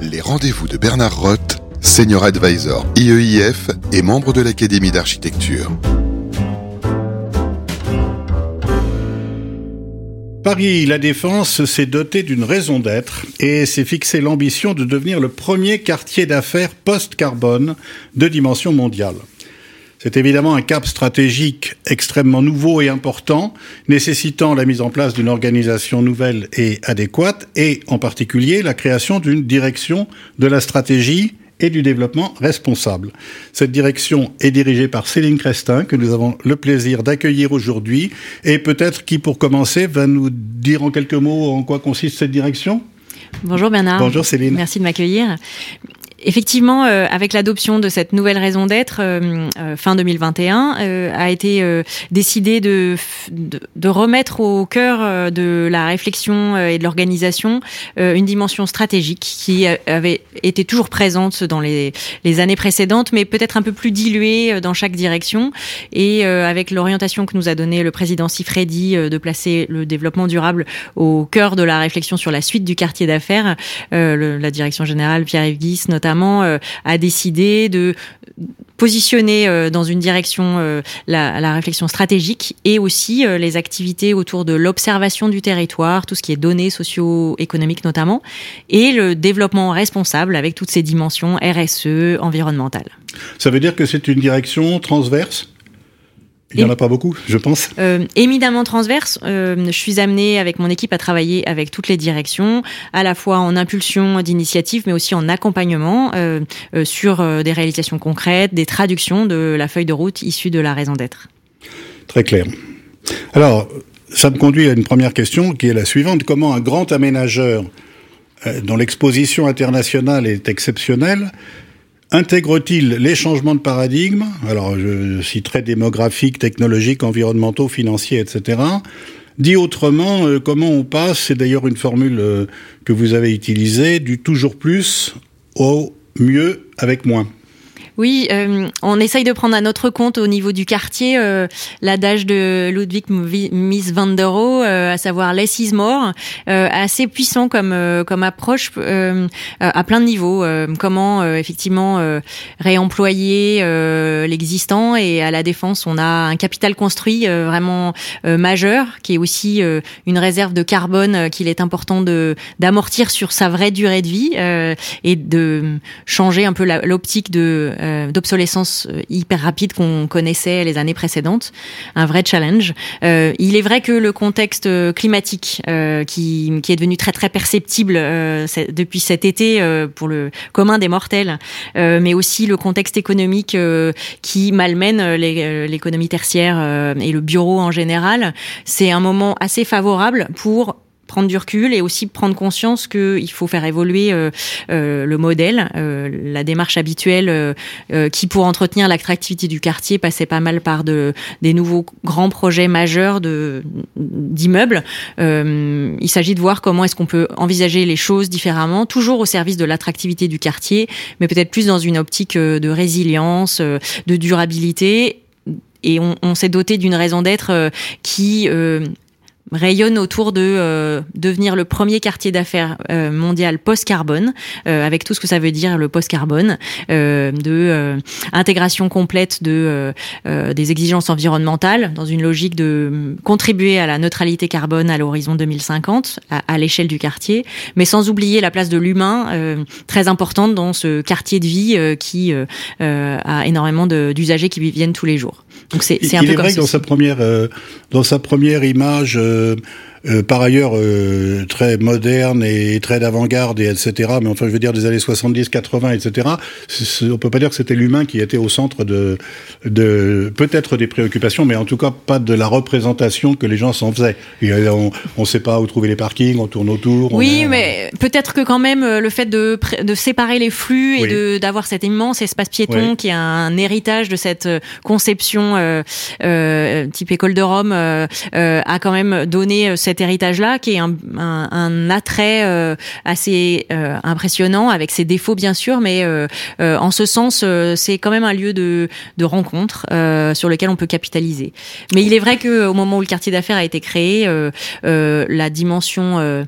Les rendez-vous de Bernard Roth, Senior Advisor IEIF et membre de l'Académie d'architecture. Paris La Défense s'est doté d'une raison d'être et s'est fixé l'ambition de devenir le premier quartier d'affaires post-carbone de dimension mondiale. C'est évidemment un cap stratégique extrêmement nouveau et important, nécessitant la mise en place d'une organisation nouvelle et adéquate, et en particulier la création d'une direction de la stratégie et du développement responsable. Cette direction est dirigée par Céline Crestin, que nous avons le plaisir d'accueillir aujourd'hui, et peut-être qui, pour commencer, va nous dire en quelques mots en quoi consiste cette direction? Bonjour Bernard. Bonjour Céline. Merci de m'accueillir. Effectivement, euh, avec l'adoption de cette nouvelle raison d'être euh, euh, fin 2021, a été décidé de, de, remettre au cœur de la réflexion et de l'organisation une dimension stratégique qui avait été toujours présente dans les, les années précédentes, mais peut-être un peu plus diluée dans chaque direction. Et avec l'orientation que nous a donnée le président Sifredi de placer le développement durable au cœur de la réflexion sur la suite du quartier d'affaires, la direction générale Pierre-Yves notamment euh, a décidé de positionner euh, dans une direction euh, la, réflexion stratégique et aussi les activités autour de l'observation du territoire, tout ce qui est données socio-économiques notamment, et le développement responsable avec toutes ces dimensions RSE, environnementales. Ça veut dire que c'est une direction transverse? Il n'y en a pas beaucoup, je pense. Euh, éminemment transverse. Euh, je suis amenée avec mon équipe à travailler avec toutes les directions, à la fois en impulsion d'initiatives, mais aussi en accompagnement euh, euh sur des réalisations concrètes, des traductions de la feuille de route issue de la raison d'être. Très clair. Alors, ça me conduit à une première question qui est la suivante. Comment un grand aménageur dont l'exposition internationale est exceptionnelle Intègre-t-il les changements de paradigme Alors, je citerai démographiques, technologiques, environnementaux, financiers, etc. Dit autrement, euh, comment on passe, c'est d'ailleurs une formule euh, que vous avez utilisée, du toujours plus au mieux avec moins oui, euh, on essaye de prendre à notre compte au niveau du quartier euh, l'adage de Ludwig Mies van der Rohe, euh, à savoir less is more, euh, assez puissant comme comme approche à plein de niveaux. comment effectivement réemployer l'existant et à la défense, on a un capital construit vraiment majeur qui est aussi une réserve de carbone qu'il est important de d'amortir sur sa vraie durée de vie et de changer un peu l'optique de euh, d'obsolescence euh, hyper rapide qu'on connaissait les années précédentes, un vrai challenge. Euh, il est vrai que le contexte climatique qui, qui est devenu très très perceptible depuis cet été pour le commun des mortels, mais aussi le contexte économique qui malmène l'économie tertiaire et le bureau en général, c'est un moment assez favorable pour prendre du recul et aussi prendre conscience qu'il faut faire évoluer euh, euh, le modèle, euh, la démarche habituelle qui, pour entretenir l'attractivité du quartier, passait pas mal par de, des nouveaux grands projets majeurs d'immeubles. il s'agit de voir comment est-ce qu'on peut envisager les choses différemment, toujours au service de l'attractivité du quartier, mais peut-être plus dans une optique de résilience, de durabilité et on s'est doté d'une raison d'être qui rayonne autour de euh, devenir le premier quartier d'affaires euh, mondial post-carbone, euh, avec tout ce que ça veut dire le post-carbone, de intégration complète de des exigences environnementales dans une logique de contribuer à la neutralité carbone à l'horizon 2050 à, à l'échelle du quartier, mais sans oublier la place de l'humain très importante dans ce quartier de vie qui a énormément d'usagers qui viennent tous les jours. Donc c'est un peu est vrai que dans sa première dans sa première image euh, euh, par ailleurs euh, très moderne et très d'avant-garde et etc. Mais enfin, je veux dire des années 70, 80, etc. On peut pas dire que c'était l'humain qui était au centre de, de peut-être des préoccupations, mais en tout cas pas de la représentation que les gens s'en faisaient. on ne sait pas où trouver les parkings, on tourne autour. Oui, mais peut-être que quand même le fait de, de séparer les flux et d'avoir cet immense espace piéton qui est un héritage de cette conception euh, type école de Rome a quand même donné cette cet héritage-là, qui est un, attrait euh, assez euh, impressionnant, avec ses défauts bien sûr, mais euh, en ce sens, c'est quand même un lieu de, de rencontre sur lequel on peut capitaliser. Mais il est vrai que au moment où le quartier d'affaires a été créé, la dimension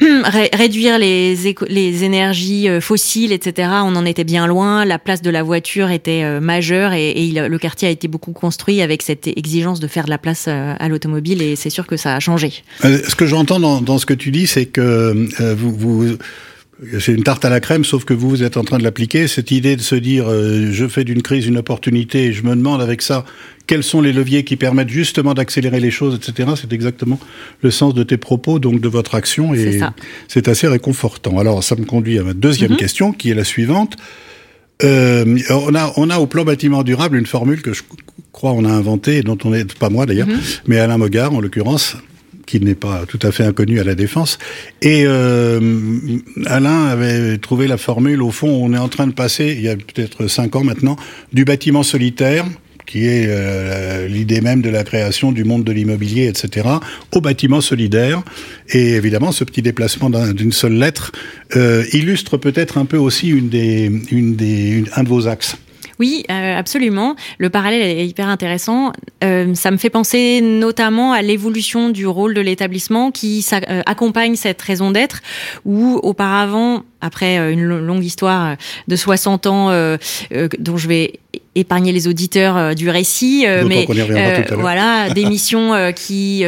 réduire les, les énergies euh, fossiles, etc. On en était bien loin. La place de la voiture était euh, majeure et, le quartier a été beaucoup construit avec cette exigence de faire de la place euh, à l'automobile et c'est sûr que ça a changé. Ce que j'entends dans, dans, ce que tu dis, c'est que vous, vous c'est une tarte à la crème, sauf que vous, vous êtes en train de l'appliquer. Cette idée de se dire, euh, je fais d'une crise une opportunité, et je me demande avec ça quels sont les leviers qui permettent justement d'accélérer les choses, etc. C'est exactement le sens de tes propos, donc de votre action, et c'est assez réconfortant. Alors, ça me conduit à ma deuxième mhm. question, qui est la suivante. Euh, on a, on a au plan bâtiment durable une formule que je crois on a inventée, dont on est pas moi d'ailleurs, mhm. mais Alain Mogard en l'occurrence, qui n'est pas tout à fait inconnu à la défense. Et euh, Alain avait trouvé la formule, au fond, on est en train de passer, il y a peut-être cinq ans maintenant, du bâtiment solitaire qui est euh, l'idée même de la création du monde de l'immobilier, etc., au bâtiment solidaire. Et évidemment, ce petit déplacement d'une seule lettre euh, illustre peut-être un peu aussi une des, un de vos axes. Oui, euh, absolument. Le parallèle est hyper intéressant. Euh, ça me fait penser notamment à l'évolution du rôle de l'établissement qui euh, accompagne cette raison d'être, où auparavant, après une longue histoire de 60 ans dont je vais épargner les auditeurs euh, du récit, euh, mais euh, voilà, des missions qui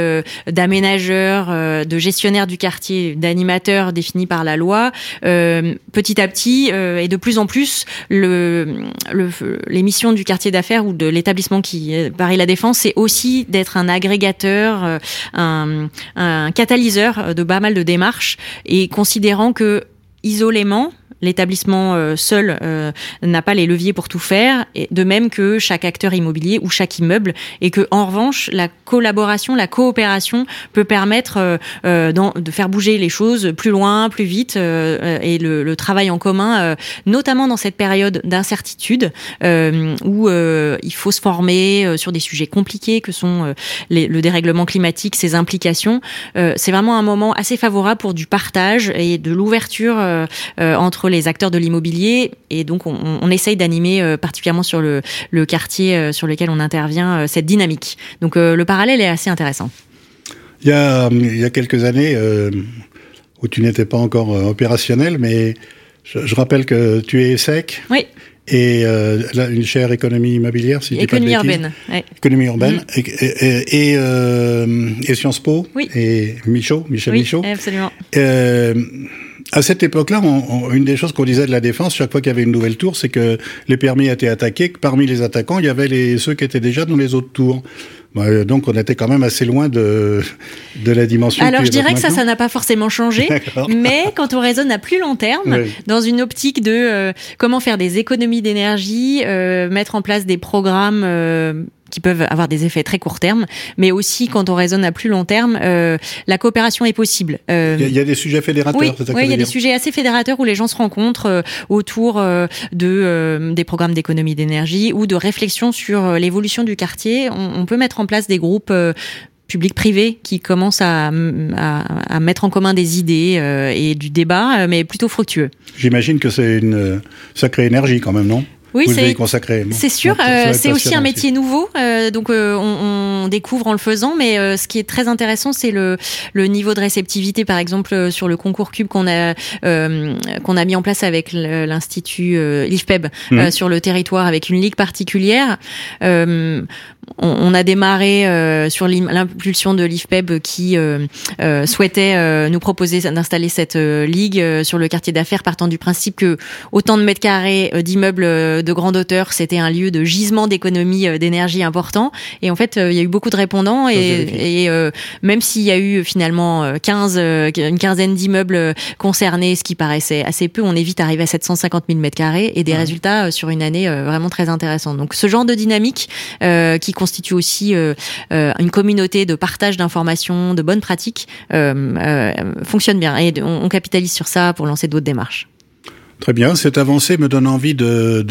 d'aménageurs, de gestionnaires du quartier, d'animateurs définis par la loi. petit à petit et de plus en plus, le, le les missions du quartier d'affaires ou de l'établissement qui Paris La Défense, c'est aussi d'être un agrégateur, un, un catalyseur de pas mal de démarches et considérant que isolément, L'établissement euh, seul euh, n'a pas les leviers pour tout faire, et de même que chaque acteur immobilier ou chaque immeuble, et que en revanche la collaboration, la coopération peut permettre euh, de faire bouger les choses plus loin, plus vite, et le, travail en commun, notamment dans cette période d'incertitude où il faut se former sur des sujets compliqués que sont le dérèglement climatique, ses implications. C'est vraiment un moment assez favorable pour du partage et de l'ouverture entre les acteurs de l'immobilier et donc on, essaye d'animer euh, particulièrement sur le, quartier euh, sur lequel on intervient euh, cette dynamique. Donc le parallèle est assez intéressant. Il y a, il y a quelques années où tu n'étais pas encore opérationnel, mais je, rappelle que tu es sec. Oui. Et une chaire économie immobilière, si économie pas de urbaine. Économie urbaine. Mm. Et, et, Sciences Po. Oui. Et Michaud, Michel oui, Michaud. Absolument à cette époque-là, une des choses qu'on disait de la défense, chaque fois qu'il y avait une nouvelle tour, c'est que les permis étaient attaqués, que parmi les attaquants, il y avait les, ceux qui étaient déjà dans les autres tours. Bah, donc on était quand même assez loin de, de la dimension. Alors je dirais que ça, ça n'a pas forcément changé, mais quand on raisonne à plus long terme, dans une optique de euh, comment faire des économies d'énergie, euh, mettre en place des programmes euh, qui peuvent avoir des effets très court terme, mais aussi quand on raisonne à plus long terme, euh, la coopération est possible. Euh, il y, a des sujets fédérateurs. Oui, il y a des sujets assez fédérateurs où les gens se rencontrent euh, autour euh, de des programmes d'économie d'énergie ou de réflexion sur l'évolution du quartier. On, on, peut mettre en place des groupes public-privé qui à, à, à, mettre en commun des idées et du débat, mais plutôt fructueux. J'imagine que c'est une sacrée énergie quand même, non? Oui, c'est sûr. Euh, c'est aussi un métier nouveau, euh, donc euh, on, on, découvre en le faisant. Mais ce qui est très intéressant, c'est le, le, niveau de réceptivité, par exemple sur le concours Cube qu'on a qu'on a mis en place avec l'institut l'IFPEB mmh. sur le territoire, avec une ligue particulière on, a démarré euh, sur l'impulsion de l'IFPEB qui euh, euh, souhaitait nous proposer d'installer cette ligue sur le quartier d'affaires partant du principe que autant de mètres carrés d'immeubles de grande hauteur, c'était un lieu de gisement d'économie d'énergie important. Et en fait, il y a eu beaucoup de répondants et, et même s'il y a eu finalement 15, une quinzaine d'immeubles concernés, ce qui paraissait assez peu, on est vite arrivé à 750 000 mètres carrés et des résultats sur une année vraiment très intéressants. Donc ce genre de dynamique qui constitue aussi euh, euh, une communauté de partage d'informations, de bonnes pratiques, euh, fonctionne bien. Et on, capitalise sur ça pour lancer d'autres démarches. Très bien, cette avancée me donne envie de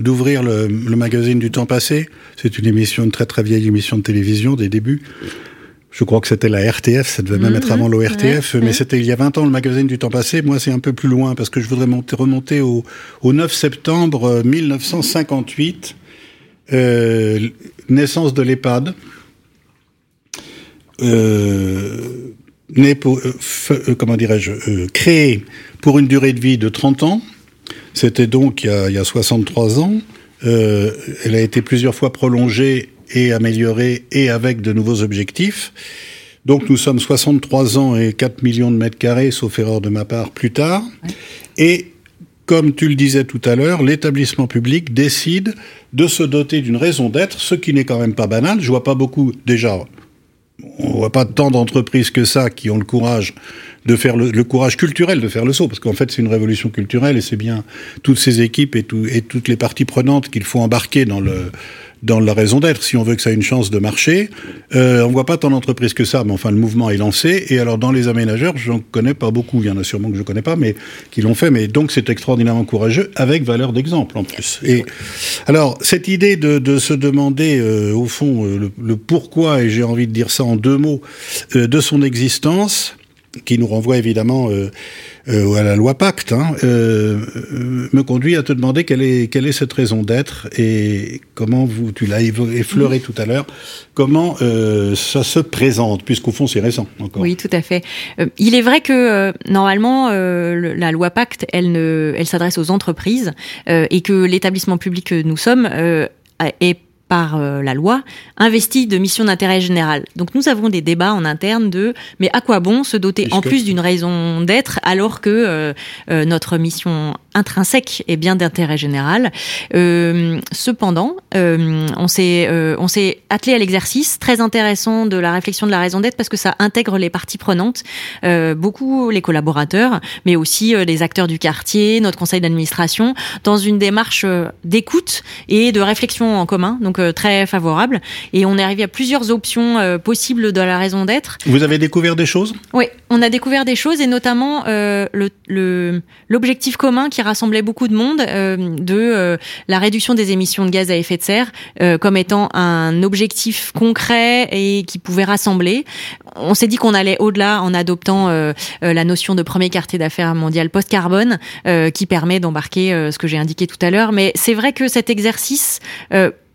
d'ouvrir le, magazine du temps passé. C'est une émission, une très très vieille émission de télévision des débuts. Je crois que c'était la RTF, ça devait même être mmh, avant l'ORTF, mais c'était il y a 20 ans le magazine du temps passé. Moi, c'est un peu plus loin parce que je voudrais monter, remonter au, au 9 septembre 1958 euh, naissance de l'EHPAD. Euh, n'est pour, comment dirais-je, créée pour une durée de vie de 30 ans. C'était donc il y, a, il y a 63 ans. elle a été plusieurs fois prolongée et améliorée et avec de nouveaux objectifs. Donc nous sommes 63 ans et 4 millions de mètres carrés, sauf erreur de ma part, plus tard. Et comme tu le disais tout à l'heure, l'établissement public décide de se doter d'une raison d'être, ce qui n'est quand même pas banal. Je vois pas beaucoup, déjà, on voit pas tant d'entreprises que ça qui ont le courage de faire le, courage culturel de faire le saut, parce qu'en fait c'est une révolution culturelle et c'est bien toutes ces équipes et, et toutes les parties prenantes qu'il faut embarquer dans le dans la raison d'être, si on veut que ça ait une chance de marcher. Euh, on voit pas tant d'entreprises que ça, mais enfin le mouvement est lancé. Et alors dans les aménageurs, j'en connais pas beaucoup. Il y en a sûrement que je connais pas, mais qui l'ont fait. Mais donc c'est extraordinairement courageux, avec valeur d'exemple en plus. Et alors cette idée de, de se demander euh, au fond euh, le, pourquoi, et j'ai envie de dire ça en deux mots, euh, de son existence, qui nous renvoie évidemment euh, à la loi Pacte, hein, euh, euh, me conduit à te demander quelle est, quelle est cette raison d'être et comment vous, tu l'as effleuré tout à l'heure, comment ça se présente, puisqu'au fond c'est récent encore. Oui, tout à fait. il est vrai que normalement la loi Pacte, elle, ne, elle s'adresse aux entreprises et que l'établissement public que nous sommes est par euh, la loi, investi de missions d'intérêt général. Donc nous avons des débats en interne de mais à quoi bon se doter en plus d'une raison d'être alors que euh, euh, notre mission intrinsèque est bien d'intérêt général. cependant, on s'est on s'est attelé à l'exercice très intéressant de la réflexion de la raison d'être parce que ça intègre les parties prenantes, beaucoup les collaborateurs, mais aussi les acteurs du quartier, notre conseil d'administration, dans une démarche d'écoute et de réflexion en commun. Donc euh, très favorable. Et on est arrivé à plusieurs options euh, possibles de la raison d'être. Vous avez découvert des choses? Oui, on a découvert des choses et notamment euh, l'objectif commun qui rassemblait beaucoup de monde de la réduction des émissions de gaz à effet de serre comme étant un objectif concret et qui pouvait rassembler. On s'est dit qu'on allait au-delà en adoptant la notion de premier quartier d'affaires mondial post-carbone qui permet d'embarquer ce que j'ai indiqué tout à l'heure. Mais c'est vrai que cet exercice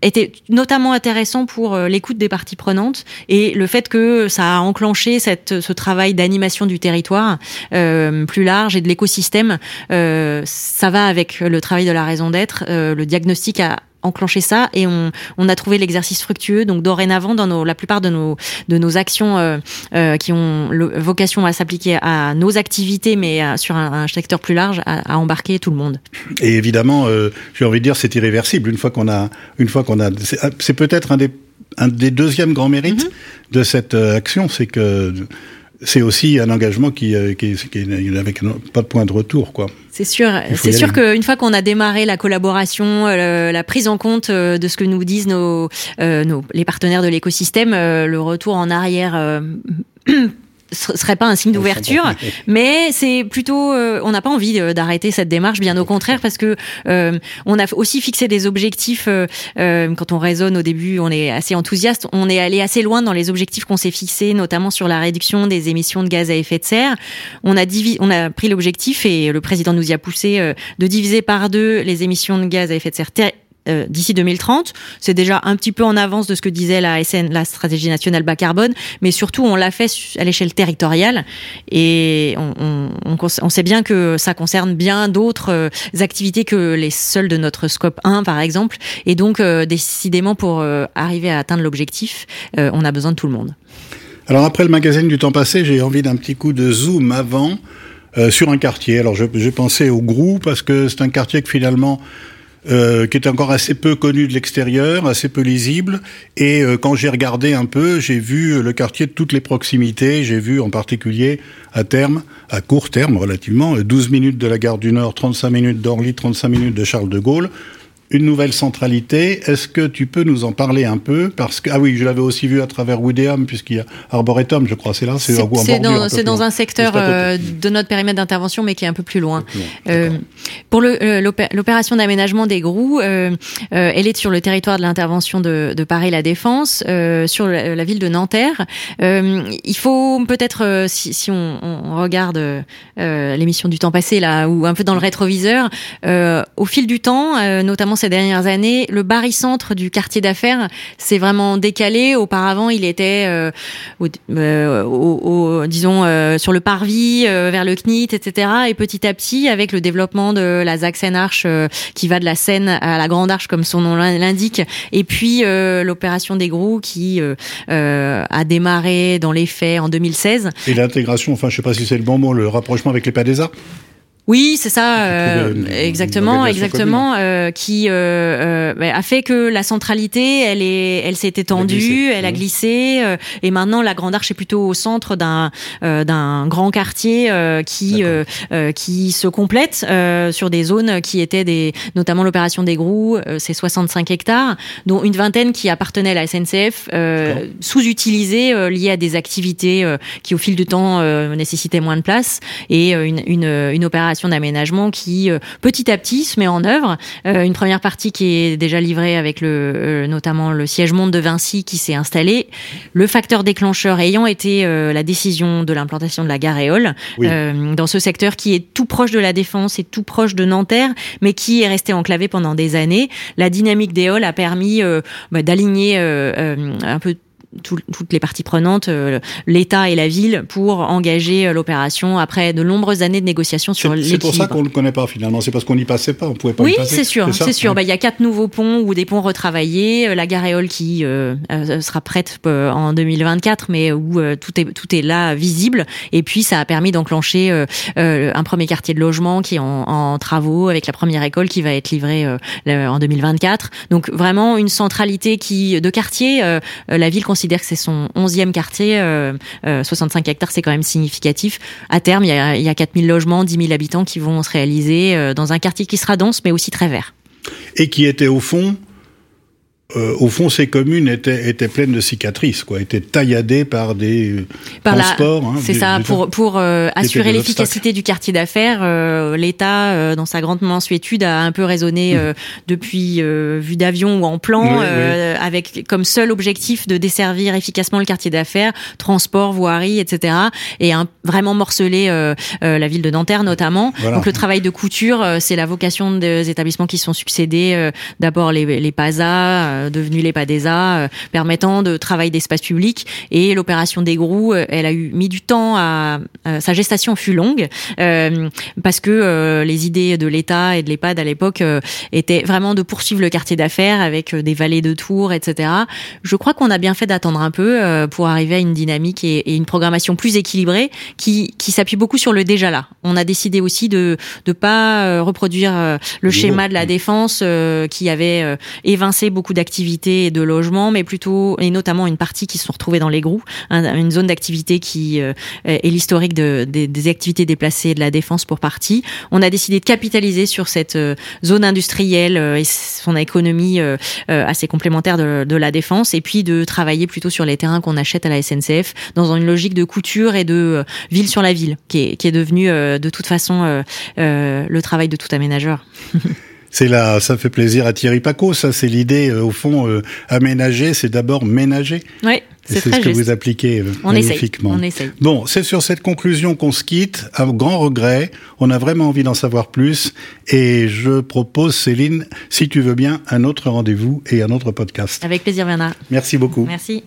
était notamment intéressant pour euh, l'écoute des parties prenantes et le fait que ça a enclenché cette, ce travail d'animation du territoire euh, plus large et de l'écosystème, euh, ça va avec le travail de la raison d'être. Euh, le diagnostic a enclenché ça et on, on a trouvé l'exercice fructueux. Donc dorénavant, dans nos, la plupart de nos, de nos actions euh, euh, qui ont vocation à s'appliquer à nos activités, mais sur un, secteur plus large, à, embarquer tout le monde. Et évidemment, euh, j'ai envie de dire, c'est irréversible. Une fois qu'on a, une fois qu'on a, c'est peut-être un des, un des deuxièmes grands mérites mm-hmm. de cette action, c'est que c'est aussi un engagement qui, qui, qui, avec pas de point de retour, quoi. C'est sûr, c'est sûr qu'une fois qu'on a démarré la collaboration, euh, la prise en compte euh, de ce que nous disent nos, euh, nos les partenaires de l'écosystème, le retour en arrière ce serait pas un signe d'ouverture, mais c'est plutôt, euh, on n'a pas envie euh, d'arrêter cette démarche, bien au contraire, parce que euh, on a aussi fixé des objectifs. quand on raisonne au début, on est assez enthousiaste. On est allé assez loin dans les objectifs qu'on s'est fixés, notamment sur la réduction des émissions de gaz à effet de serre. On a on a pris l'objectif et le président nous y a poussé de diviser par deux les émissions de gaz à effet de serre euh, d'ici 2030. C'est déjà un petit peu en avance de ce que disait la SN, la stratégie nationale bas carbone, mais surtout on l'a fait à l'échelle territoriale et on, sait bien que ça concerne bien d'autres euh, activités que les seules de notre scope 1 par exemple. Et donc euh, décidément pour arriver à atteindre l'objectif, on a besoin de tout le monde. Alors après le magazine du temps passé, j'ai envie d'un petit coup de zoom avant. sur un quartier. Alors j'ai pensé au Grou parce que c'est un quartier que finalement euh, qui est encore assez peu connu de l'extérieur, assez peu lisible. Et euh, quand j'ai regardé un peu, j'ai vu le quartier de toutes les proximités. J'ai vu en particulier à terme, à court terme relativement, 12 minutes de la gare du Nord, 35 minutes d'Orly, 35 minutes de Charles de Gaulle une nouvelle centralité. Est-ce que tu peux nous en parler un peu? Parce que ah oui, je l'avais aussi vu à travers Woodham, puisqu'il y a Arboretum, je crois, c'est là, c'est dans, un secteur euh, de notre périmètre d'intervention, mais qui est un peu plus loin. Euh, pour euh, l'opération d'aménagement des Grous, elle est sur le territoire de l'intervention de, Paris La Défense, sur la, ville de Nanterre. il faut peut-être, si, on, on, regarde l'émission du temps passé là, ou un peu dans le rétroviseur, au fil du temps, notamment ces dernières années, le barycentre du quartier d'affaires s'est vraiment décalé. Auparavant, il était, euh, euh, disons, euh, sur le parvis, vers le CNIT, etc. Et petit à petit, avec le développement de la Zaxen-Arche, qui va de la Seine à la Grande Arche, comme son nom l'indique, et puis l'opération des Grous, qui a démarré dans les faits en 2016. Et l'intégration, enfin, je sais pas si c'est le bon mot, le rapprochement avec les PADESA oui, c'est ça, euh, exactement, exactement, euh, qui euh, euh bah, a fait que la centralité, elle est, elle s'est étendue, elle a glissé, mmh. et maintenant la Grande Arche est plutôt au centre d'un d'un grand quartier qui qui se complète sur des zones qui étaient des, notamment l'opération des Grous, c'est 65 hectares, dont une vingtaine qui appartenaient à la SNCF, sous-utilisées liées à des activités qui au fil du temps nécessitaient moins de place et une, une, une opération d'aménagement qui euh, petit à petit se met en œuvre. Euh, une première partie qui est déjà livrée avec le, euh, notamment le siège monde de Vinci qui s'est installé. Le facteur déclencheur ayant été la décision de l'implantation de la gare Éole dans ce secteur qui est tout proche de la défense et tout proche de Nanterre, mais qui est resté enclavé pendant des années. La dynamique d'Éole a permis bah, d'aligner un peu toutes les parties prenantes, euh, l'État et la ville, pour engager euh, l'opération après de nombreuses années de négociations sur l'équilibre. C'est pour ça qu'on ne le connaît pas finalement, c'est parce qu'on n'y passait pas, on pouvait pas oui, c'est sûr, c'est sûr. Bah, il y a quatre nouveaux ponts ou des ponts retravaillés, euh, la garéole qui euh, sera prête en 2024, mais où tout est tout est là visible. Et puis ça a permis d'enclencher euh, un premier quartier de logement qui est en, en, travaux avec la première école qui va être livrée en 2024. Donc vraiment une centralité qui de quartier, la ville considère que c'est son 11e quartier, 65 hectares, c'est quand même significatif. À terme, il y a, il y a 4000 logements, 10 000 habitants qui vont se réaliser dans un quartier qui sera dense, mais aussi très vert. Et qui était au fond euh, au fond, ces communes étaient, étaient pleines de cicatrices, quoi, étaient tailladées par des par transports. Hein, c'est ça, pour, pour euh, assurer l'efficacité du quartier d'affaires, euh, l'État, euh, dans sa grande mansuétude, a un peu raisonné mmh. depuis vue d'avion ou en plan, avec comme seul objectif de desservir efficacement le quartier d'affaires, transport, voirie, etc. Et un, vraiment morceler la ville de Nanterre notamment. Donc le travail de couture, c'est la vocation des établissements qui sont succédés. D'abord les, les PASA euh, devenu l'EPADESA, euh, permettant de travail d'espace public. Et l'opération des Grous, euh, elle a eu mis du temps à, sa gestation fut longue parce que les idées de l'État et de l'EHPAD à l'époque étaient vraiment de poursuivre le quartier d'affaires avec des vallées de tours, etc. Je crois qu'on a bien fait d'attendre un peu pour arriver à une dynamique et, une programmation plus équilibrée qui, qui s'appuie beaucoup sur le déjà là. On a décidé aussi de ne pas reproduire le schéma de la défense qui avait évincé beaucoup d'activités d'activité et de logement, mais plutôt et notamment une partie qui se sont retrouvées dans les groupes, une zone d'activité qui euh, est l'historique de, des, activités déplacées de la défense pour partie. On a décidé de capitaliser sur cette euh, zone industrielle euh, et son économie assez complémentaire de, la défense, et puis de travailler plutôt sur les terrains qu'on achète à la SNCF dans une logique de couture et de ville sur la ville, qui est devenue de toute façon le travail de tout aménageur. C'est là, ça fait plaisir à Thierry Paco. Ça, c'est l'idée euh, au fond. Euh, aménager, c'est d'abord ménager. Oui. C'est ce que vous appliquez euh, on magnifiquement. on essaye. Bon, c'est sur cette conclusion qu'on se quitte. À grand regret, on a vraiment envie d'en savoir plus. Et je propose, Céline, si tu veux bien, un autre rendez-vous et un autre podcast. Avec plaisir, Bernard. Merci beaucoup. Merci.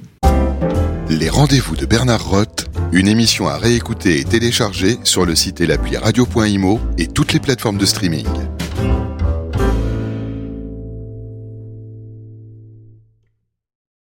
Les rendez-vous de Bernard Roth, une émission à réécouter et télécharger sur le site et l'appli radio.imo et toutes les plateformes de streaming.